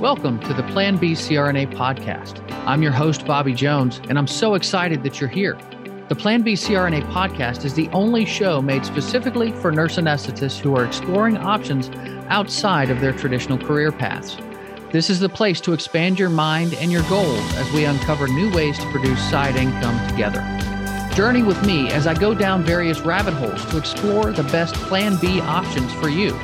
Welcome to the Plan B CRNA podcast. I'm your host, Bobby Jones, and I'm so excited that you're here. The Plan B CRNA podcast is the only show made specifically for nurse anesthetists who are exploring options outside of their traditional career paths. This is the place to expand your mind and your goals as we uncover new ways to produce side income together. Journey with me as I go down various rabbit holes to explore the best Plan B options for you.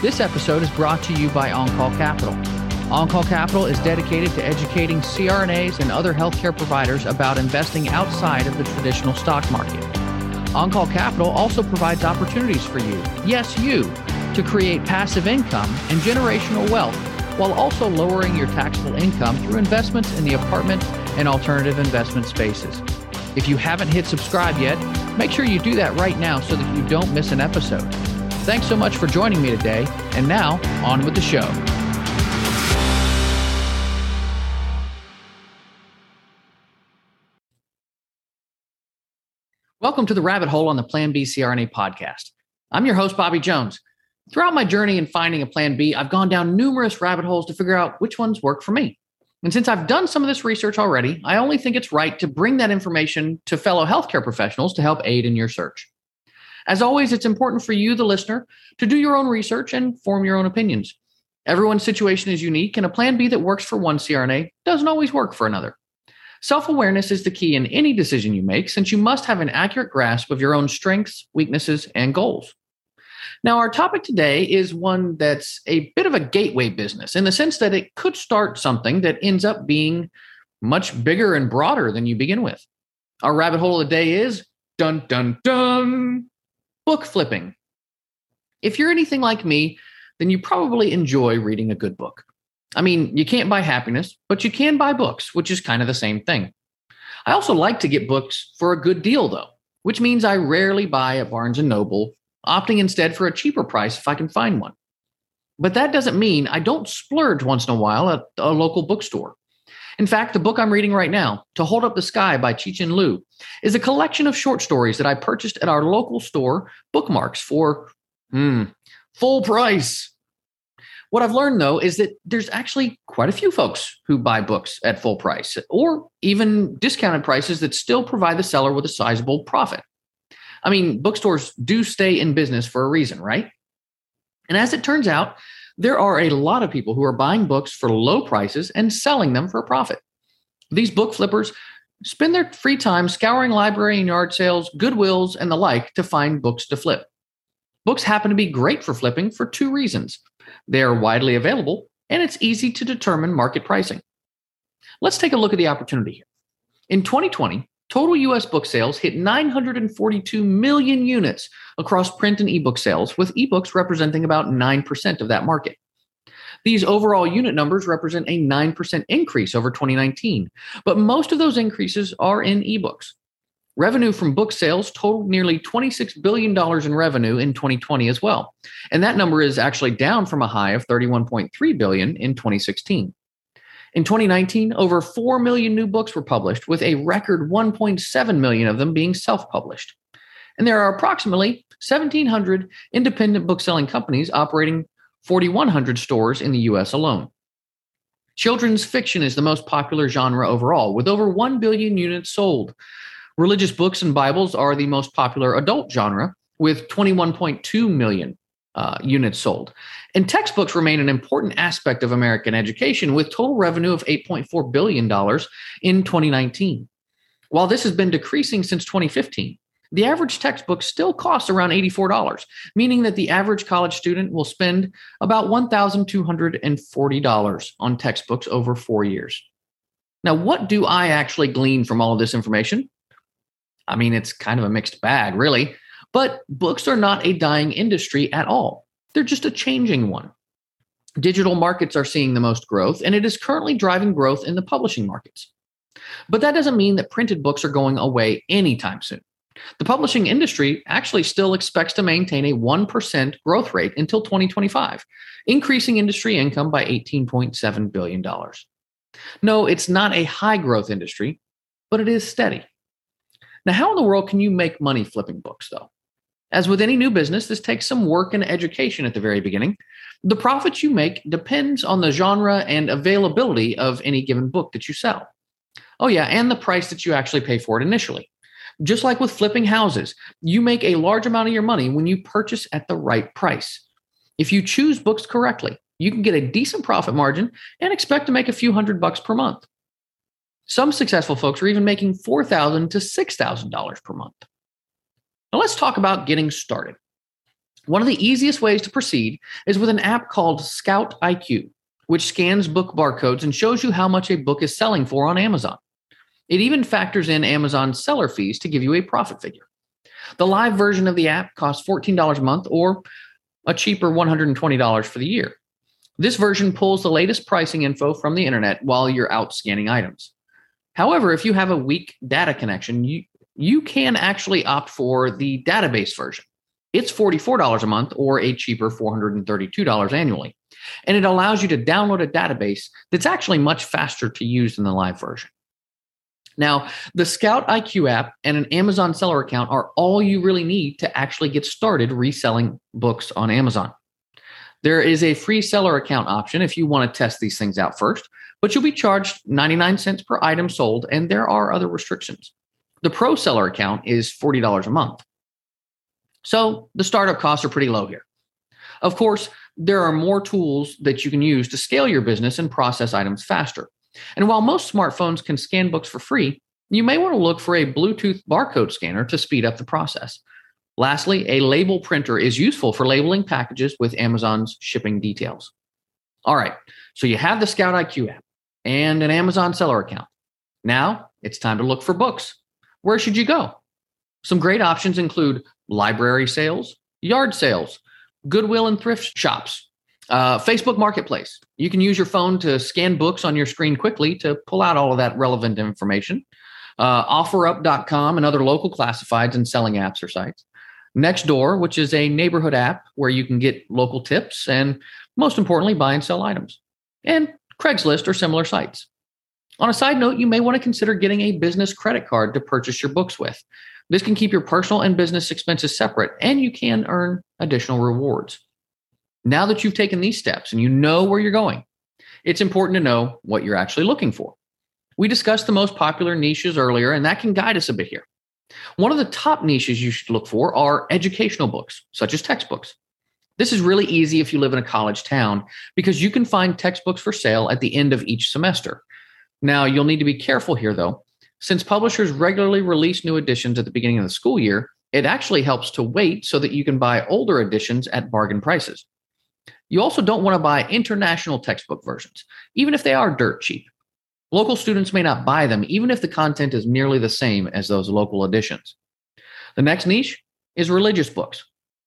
This episode is brought to you by OnCall Capital. OnCall Capital is dedicated to educating CRNAs and other healthcare providers about investing outside of the traditional stock market. OnCall Capital also provides opportunities for you, yes, you, to create passive income and generational wealth while also lowering your taxable income through investments in the apartment and alternative investment spaces. If you haven't hit subscribe yet, make sure you do that right now so that you don't miss an episode. Thanks so much for joining me today. And now, on with the show. Welcome to the Rabbit Hole on the Plan B CRNA podcast. I'm your host, Bobby Jones. Throughout my journey in finding a Plan B, I've gone down numerous rabbit holes to figure out which ones work for me. And since I've done some of this research already, I only think it's right to bring that information to fellow healthcare professionals to help aid in your search. As always, it's important for you, the listener, to do your own research and form your own opinions. Everyone's situation is unique, and a plan B that works for one CRNA doesn't always work for another. Self awareness is the key in any decision you make, since you must have an accurate grasp of your own strengths, weaknesses, and goals. Now, our topic today is one that's a bit of a gateway business in the sense that it could start something that ends up being much bigger and broader than you begin with. Our rabbit hole of the day is dun dun dun book flipping. If you're anything like me, then you probably enjoy reading a good book. I mean, you can't buy happiness, but you can buy books, which is kind of the same thing. I also like to get books for a good deal though, which means I rarely buy at Barnes and Noble, opting instead for a cheaper price if I can find one. But that doesn't mean I don't splurge once in a while at a local bookstore. In fact, the book I'm reading right now, To Hold Up the Sky by Cixin Liu, is a collection of short stories that I purchased at our local store, Bookmarks, for hmm, full price. What I've learned though is that there's actually quite a few folks who buy books at full price or even discounted prices that still provide the seller with a sizable profit. I mean, bookstores do stay in business for a reason, right? And as it turns out, there are a lot of people who are buying books for low prices and selling them for a profit. These book flippers spend their free time scouring library and yard sales, Goodwills, and the like to find books to flip. Books happen to be great for flipping for two reasons they are widely available, and it's easy to determine market pricing. Let's take a look at the opportunity here. In 2020, total US book sales hit 942 million units across print and ebook sales, with ebooks representing about 9% of that market. These overall unit numbers represent a 9% increase over 2019, but most of those increases are in ebooks. Revenue from book sales totaled nearly $26 billion in revenue in 2020 as well. And that number is actually down from a high of 31.3 billion in 2016. In 2019, over 4 million new books were published, with a record 1.7 million of them being self published. And there are approximately 1,700 independent bookselling companies operating 4,100 stores in the US alone. Children's fiction is the most popular genre overall, with over 1 billion units sold. Religious books and Bibles are the most popular adult genre, with 21.2 million uh, units sold. And textbooks remain an important aspect of American education, with total revenue of $8.4 billion in 2019. While this has been decreasing since 2015, the average textbook still costs around $84, meaning that the average college student will spend about $1,240 on textbooks over four years. Now, what do I actually glean from all of this information? I mean, it's kind of a mixed bag, really, but books are not a dying industry at all. They're just a changing one. Digital markets are seeing the most growth, and it is currently driving growth in the publishing markets. But that doesn't mean that printed books are going away anytime soon. The publishing industry actually still expects to maintain a 1% growth rate until 2025, increasing industry income by $18.7 billion. No, it's not a high growth industry, but it is steady. Now, how in the world can you make money flipping books, though? As with any new business, this takes some work and education at the very beginning. The profits you make depends on the genre and availability of any given book that you sell. Oh, yeah, and the price that you actually pay for it initially. Just like with flipping houses, you make a large amount of your money when you purchase at the right price. If you choose books correctly, you can get a decent profit margin and expect to make a few hundred bucks per month. Some successful folks are even making $4,000 to $6,000 per month. Now, let's talk about getting started. One of the easiest ways to proceed is with an app called Scout IQ, which scans book barcodes and shows you how much a book is selling for on Amazon. It even factors in Amazon seller fees to give you a profit figure. The live version of the app costs $14 a month or a cheaper $120 for the year. This version pulls the latest pricing info from the internet while you're out scanning items. However, if you have a weak data connection, you, you can actually opt for the database version. It's $44 a month or a cheaper $432 annually. And it allows you to download a database that's actually much faster to use than the live version. Now, the Scout IQ app and an Amazon seller account are all you really need to actually get started reselling books on Amazon. There is a free seller account option if you want to test these things out first, but you'll be charged 99 cents per item sold, and there are other restrictions. The pro seller account is $40 a month. So the startup costs are pretty low here. Of course, there are more tools that you can use to scale your business and process items faster. And while most smartphones can scan books for free, you may want to look for a Bluetooth barcode scanner to speed up the process. Lastly, a label printer is useful for labeling packages with Amazon's shipping details. All right, so you have the Scout IQ app and an Amazon seller account. Now it's time to look for books. Where should you go? Some great options include library sales, yard sales, Goodwill and thrift shops, uh, Facebook Marketplace. You can use your phone to scan books on your screen quickly to pull out all of that relevant information. Uh, OfferUp.com and other local classifieds and selling apps or sites. Nextdoor, which is a neighborhood app where you can get local tips and, most importantly, buy and sell items. And Craigslist or similar sites. On a side note, you may want to consider getting a business credit card to purchase your books with. This can keep your personal and business expenses separate, and you can earn additional rewards. Now that you've taken these steps and you know where you're going, it's important to know what you're actually looking for. We discussed the most popular niches earlier, and that can guide us a bit here. One of the top niches you should look for are educational books, such as textbooks. This is really easy if you live in a college town because you can find textbooks for sale at the end of each semester. Now, you'll need to be careful here, though. Since publishers regularly release new editions at the beginning of the school year, it actually helps to wait so that you can buy older editions at bargain prices. You also don't want to buy international textbook versions, even if they are dirt cheap. Local students may not buy them, even if the content is nearly the same as those local editions. The next niche is religious books.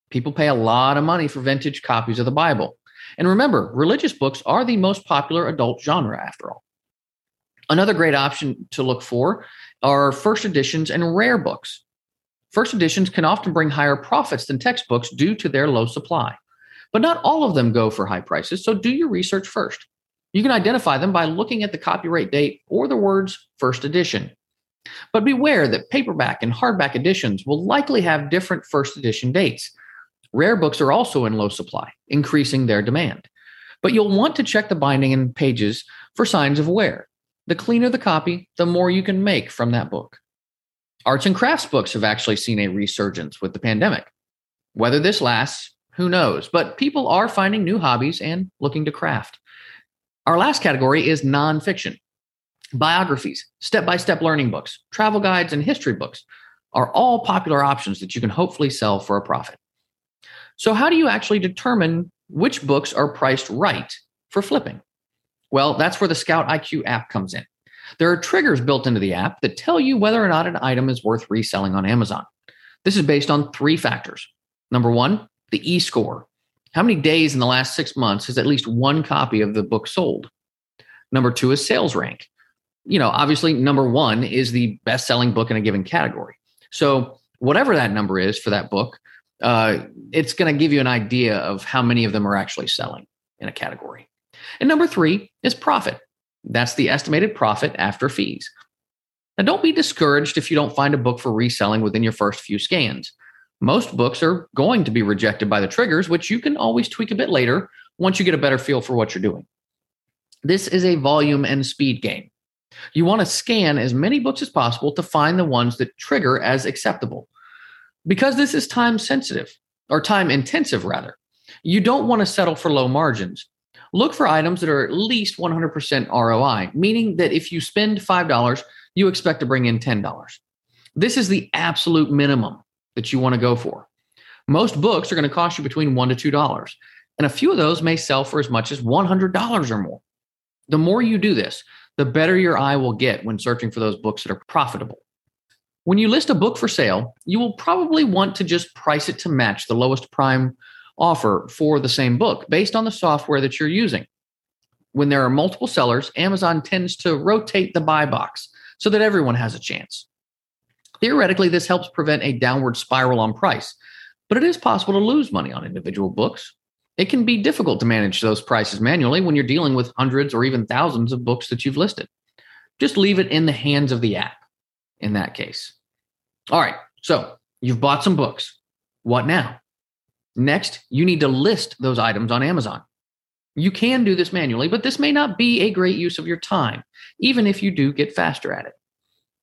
People pay a lot of money for vintage copies of the Bible. And remember, religious books are the most popular adult genre, after all. Another great option to look for are first editions and rare books. First editions can often bring higher profits than textbooks due to their low supply. But not all of them go for high prices, so do your research first. You can identify them by looking at the copyright date or the words first edition. But beware that paperback and hardback editions will likely have different first edition dates. Rare books are also in low supply, increasing their demand. But you'll want to check the binding and pages for signs of wear. The cleaner the copy, the more you can make from that book. Arts and crafts books have actually seen a resurgence with the pandemic. Whether this lasts, who knows? But people are finding new hobbies and looking to craft. Our last category is nonfiction. Biographies, step by step learning books, travel guides, and history books are all popular options that you can hopefully sell for a profit. So, how do you actually determine which books are priced right for flipping? Well, that's where the Scout IQ app comes in. There are triggers built into the app that tell you whether or not an item is worth reselling on Amazon. This is based on three factors. Number one, the e score. How many days in the last six months has at least one copy of the book sold? Number two is sales rank. You know, obviously, number one is the best selling book in a given category. So, whatever that number is for that book, uh, it's going to give you an idea of how many of them are actually selling in a category. And number three is profit. That's the estimated profit after fees. Now, don't be discouraged if you don't find a book for reselling within your first few scans. Most books are going to be rejected by the triggers, which you can always tweak a bit later once you get a better feel for what you're doing. This is a volume and speed game. You want to scan as many books as possible to find the ones that trigger as acceptable. Because this is time sensitive, or time intensive rather, you don't want to settle for low margins. Look for items that are at least 100% ROI, meaning that if you spend $5, you expect to bring in $10. This is the absolute minimum that you want to go for. Most books are going to cost you between $1 to $2, and a few of those may sell for as much as $100 or more. The more you do this, the better your eye will get when searching for those books that are profitable. When you list a book for sale, you will probably want to just price it to match the lowest prime offer for the same book based on the software that you're using. When there are multiple sellers, Amazon tends to rotate the buy box so that everyone has a chance. Theoretically, this helps prevent a downward spiral on price, but it is possible to lose money on individual books. It can be difficult to manage those prices manually when you're dealing with hundreds or even thousands of books that you've listed. Just leave it in the hands of the app in that case. All right, so you've bought some books. What now? Next, you need to list those items on Amazon. You can do this manually, but this may not be a great use of your time, even if you do get faster at it.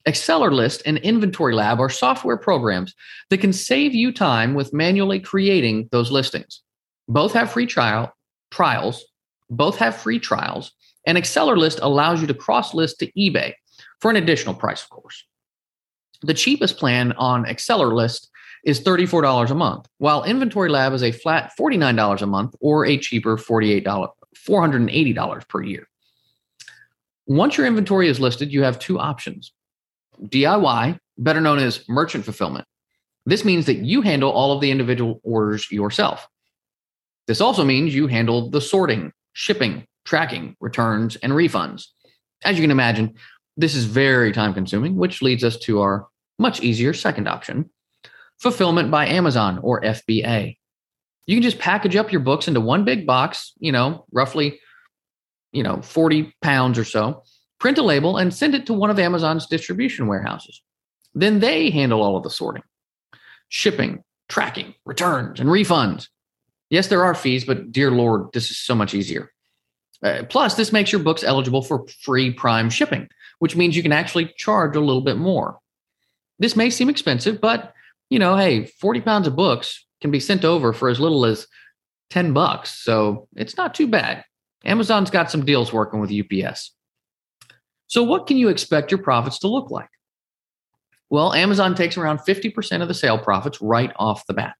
AccelerList and Inventory Lab are software programs that can save you time with manually creating those listings. Both have free trial trials, both have free trials, and AccelerList allows you to cross list to eBay for an additional price, of course. The cheapest plan on AccelerList is $34 a month, while Inventory Lab is a flat $49 a month or a cheaper $48, $480 per year. Once your inventory is listed, you have two options DIY, better known as merchant fulfillment. This means that you handle all of the individual orders yourself. This also means you handle the sorting, shipping, tracking, returns, and refunds. As you can imagine, this is very time consuming, which leads us to our much easier second option fulfillment by Amazon or FBA. You can just package up your books into one big box, you know, roughly, you know, 40 pounds or so, print a label and send it to one of Amazon's distribution warehouses. Then they handle all of the sorting, shipping, tracking, returns, and refunds. Yes, there are fees, but dear Lord, this is so much easier. Uh, plus, this makes your books eligible for free prime shipping, which means you can actually charge a little bit more. This may seem expensive, but you know, hey, 40 pounds of books can be sent over for as little as 10 bucks. So it's not too bad. Amazon's got some deals working with UPS. So, what can you expect your profits to look like? Well, Amazon takes around 50% of the sale profits right off the bat.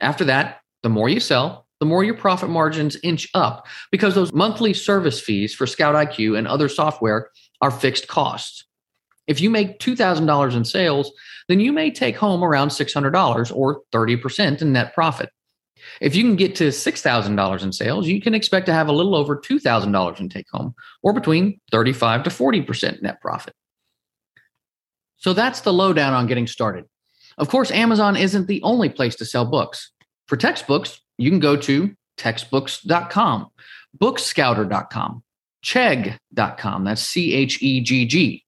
After that, the more you sell, the more your profit margins inch up because those monthly service fees for Scout IQ and other software are fixed costs. If you make $2,000 in sales, then you may take home around $600 or 30% in net profit. If you can get to $6,000 in sales, you can expect to have a little over $2,000 in take home or between 35 to 40% net profit. So that's the lowdown on getting started. Of course, Amazon isn't the only place to sell books. For textbooks, you can go to textbooks.com, bookscouter.com, chegg.com, that's C H E G G,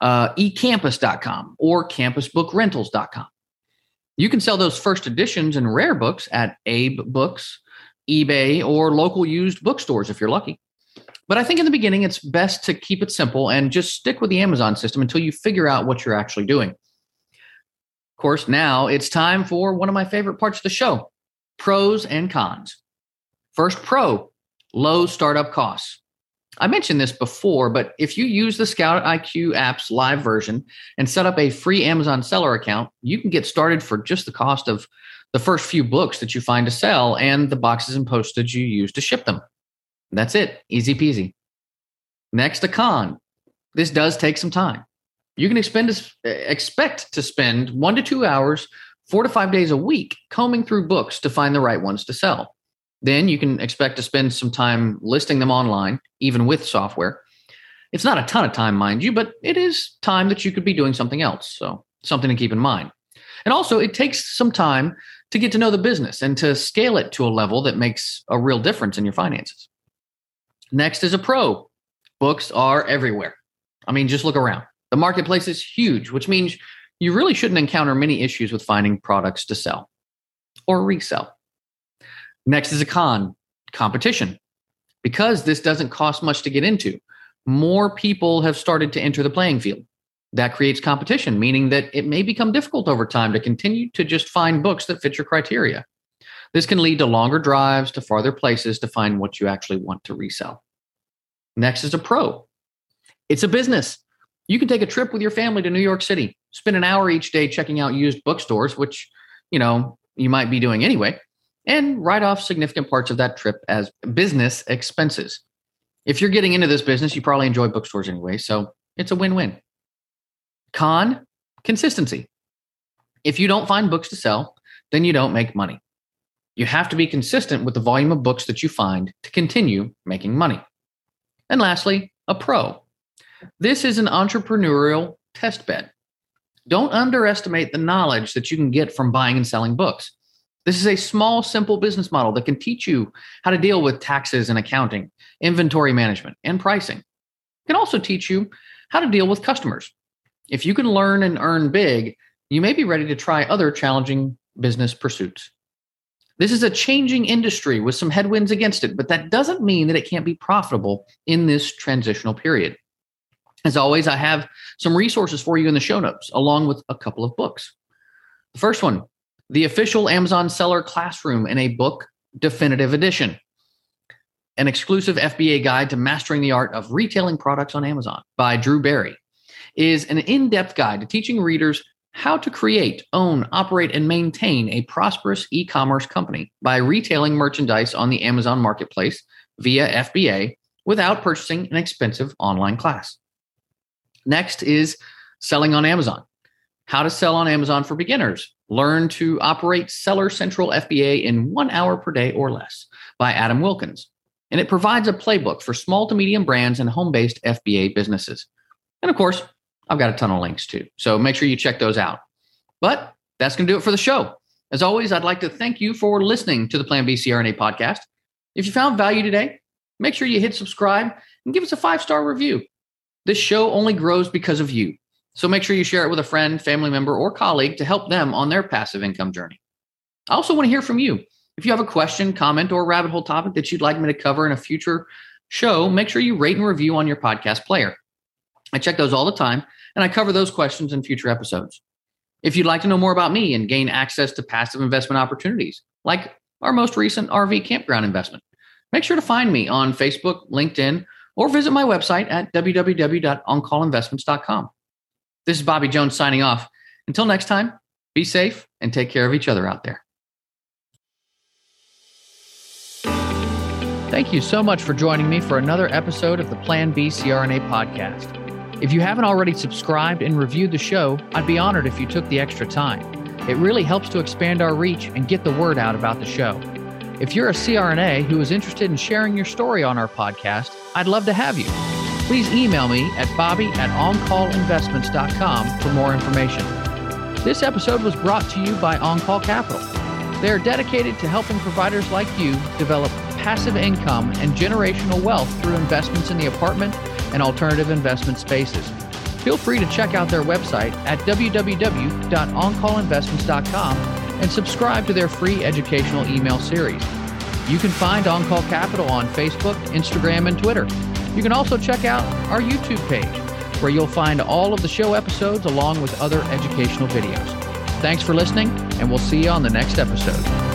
uh, ecampus.com, or campusbookrentals.com. You can sell those first editions and rare books at Abe Books, eBay, or local used bookstores if you're lucky. But I think in the beginning, it's best to keep it simple and just stick with the Amazon system until you figure out what you're actually doing. Of course, now it's time for one of my favorite parts of the show pros and cons. First, pro low startup costs. I mentioned this before, but if you use the Scout IQ app's live version and set up a free Amazon seller account, you can get started for just the cost of the first few books that you find to sell and the boxes and postage you use to ship them. That's it, easy peasy. Next, a con. This does take some time. You can expend, eh, expect to spend one to two hours, four to five days a week combing through books to find the right ones to sell. Then you can expect to spend some time listing them online, even with software. It's not a ton of time, mind you, but it is time that you could be doing something else. So, something to keep in mind. And also, it takes some time to get to know the business and to scale it to a level that makes a real difference in your finances. Next is a pro. Books are everywhere. I mean, just look around. The marketplace is huge, which means you really shouldn't encounter many issues with finding products to sell. or resell. Next is a con competition. Because this doesn't cost much to get into, more people have started to enter the playing field. That creates competition, meaning that it may become difficult over time to continue to just find books that fit your criteria. This can lead to longer drives to farther places to find what you actually want to resell. Next is a pro. It's a business. You can take a trip with your family to New York City, spend an hour each day checking out used bookstores, which, you know, you might be doing anyway, and write off significant parts of that trip as business expenses. If you're getting into this business, you probably enjoy bookstores anyway, so it's a win win. Con consistency. If you don't find books to sell, then you don't make money. You have to be consistent with the volume of books that you find to continue making money. And lastly, a pro. This is an entrepreneurial test bed. Don't underestimate the knowledge that you can get from buying and selling books. This is a small, simple business model that can teach you how to deal with taxes and accounting, inventory management, and pricing. It can also teach you how to deal with customers. If you can learn and earn big, you may be ready to try other challenging business pursuits. This is a changing industry with some headwinds against it, but that doesn't mean that it can't be profitable in this transitional period. As always, I have some resources for you in the show notes, along with a couple of books. The first one, the official Amazon Seller Classroom in a book definitive edition, an exclusive FBA guide to mastering the art of retailing products on Amazon by Drew Berry, is an in depth guide to teaching readers how to create, own, operate, and maintain a prosperous e commerce company by retailing merchandise on the Amazon marketplace via FBA without purchasing an expensive online class. Next is selling on Amazon. How to sell on Amazon for beginners. Learn to operate Seller Central FBA in one hour per day or less by Adam Wilkens. And it provides a playbook for small to medium brands and home based FBA businesses. And of course, I've got a ton of links too. So make sure you check those out. But that's going to do it for the show. As always, I'd like to thank you for listening to the Plan B CRNA podcast. If you found value today, make sure you hit subscribe and give us a five star review. This show only grows because of you. So make sure you share it with a friend, family member, or colleague to help them on their passive income journey. I also want to hear from you. If you have a question, comment, or rabbit hole topic that you'd like me to cover in a future show, make sure you rate and review on your podcast player. I check those all the time, and I cover those questions in future episodes. If you'd like to know more about me and gain access to passive investment opportunities, like our most recent RV campground investment, make sure to find me on Facebook, LinkedIn, or visit my website at www.oncallinvestments.com. This is Bobby Jones signing off. Until next time, be safe and take care of each other out there. Thank you so much for joining me for another episode of the Plan B CRNA podcast. If you haven't already subscribed and reviewed the show, I'd be honored if you took the extra time. It really helps to expand our reach and get the word out about the show. If you're a CRNA who is interested in sharing your story on our podcast, I'd love to have you. Please email me at bobby at oncallinvestments.com for more information. This episode was brought to you by OnCall Capital. They are dedicated to helping providers like you develop passive income and generational wealth through investments in the apartment and alternative investment spaces. Feel free to check out their website at www.oncallinvestments.com and subscribe to their free educational email series. You can find OnCall Capital on Facebook, Instagram, and Twitter. You can also check out our YouTube page, where you'll find all of the show episodes along with other educational videos. Thanks for listening, and we'll see you on the next episode.